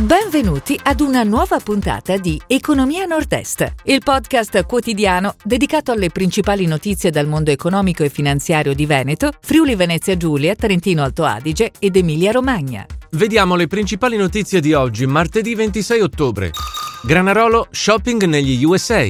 Benvenuti ad una nuova puntata di Economia Nord-Est, il podcast quotidiano dedicato alle principali notizie dal mondo economico e finanziario di Veneto, Friuli Venezia Giulia, Trentino Alto Adige ed Emilia Romagna. Vediamo le principali notizie di oggi, martedì 26 ottobre. Granarolo shopping negli USA.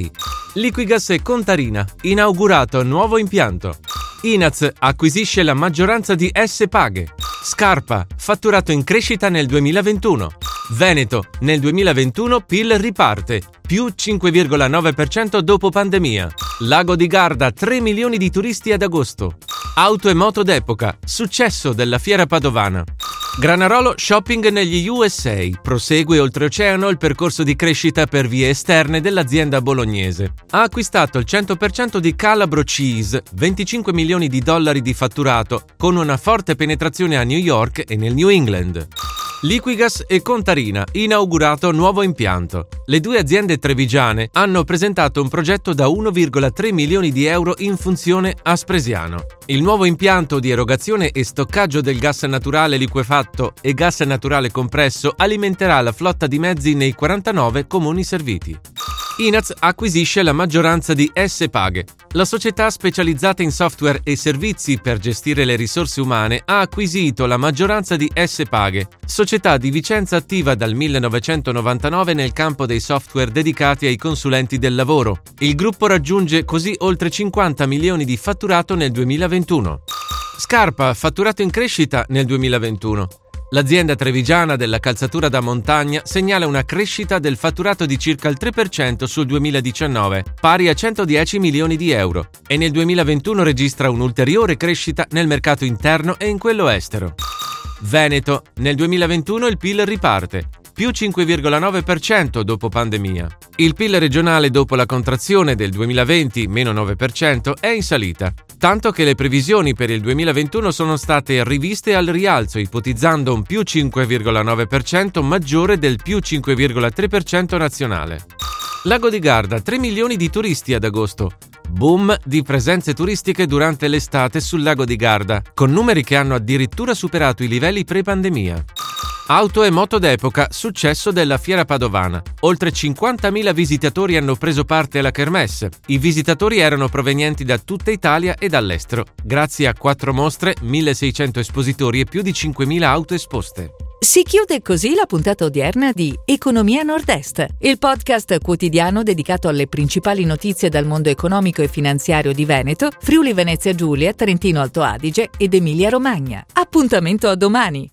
Liquigas e Contarina, inaugurato nuovo impianto. Inaz acquisisce la maggioranza di S Paghe. Scarpa, fatturato in crescita nel 2021. Veneto, nel 2021 PIL riparte, più 5,9% dopo pandemia. Lago di Garda, 3 milioni di turisti ad agosto. Auto e moto d'epoca, successo della fiera padovana. Granarolo Shopping negli USA prosegue oltreoceano il percorso di crescita per vie esterne dell'azienda bolognese. Ha acquistato il 100% di Calabro Cheese, 25 milioni di dollari di fatturato, con una forte penetrazione a New York e nel New England. Liquigas e Contarina, inaugurato nuovo impianto. Le due aziende trevigiane hanno presentato un progetto da 1,3 milioni di euro in funzione a Spresiano. Il nuovo impianto di erogazione e stoccaggio del gas naturale liquefatto e gas naturale compresso alimenterà la flotta di mezzi nei 49 comuni serviti. Inaz acquisisce la maggioranza di S Paghe. La società specializzata in software e servizi per gestire le risorse umane ha acquisito la maggioranza di S Paghe, società di Vicenza attiva dal 1999 nel campo dei software dedicati ai consulenti del lavoro. Il gruppo raggiunge così oltre 50 milioni di fatturato nel 2021. Scarpa, fatturato in crescita nel 2021. L'azienda trevigiana della calzatura da montagna segnala una crescita del fatturato di circa il 3% sul 2019, pari a 110 milioni di euro, e nel 2021 registra un'ulteriore crescita nel mercato interno e in quello estero. Veneto, nel 2021 il PIL riparte, più 5,9% dopo pandemia. Il PIL regionale dopo la contrazione del 2020, meno 9%, è in salita, tanto che le previsioni per il 2021 sono state riviste al rialzo, ipotizzando un più 5,9% maggiore del più 5,3% nazionale. Lago di Garda, 3 milioni di turisti ad agosto. Boom di presenze turistiche durante l'estate sul lago di Garda, con numeri che hanno addirittura superato i livelli pre-pandemia. Auto e moto d'epoca, successo della fiera padovana. Oltre 50.000 visitatori hanno preso parte alla kermesse. I visitatori erano provenienti da tutta Italia e dall'estero, grazie a quattro mostre, 1.600 espositori e più di 5.000 auto esposte. Si chiude così la puntata odierna di Economia Nord-Est, il podcast quotidiano dedicato alle principali notizie dal mondo economico e finanziario di Veneto, Friuli Venezia Giulia, Trentino Alto Adige ed Emilia Romagna. Appuntamento a domani!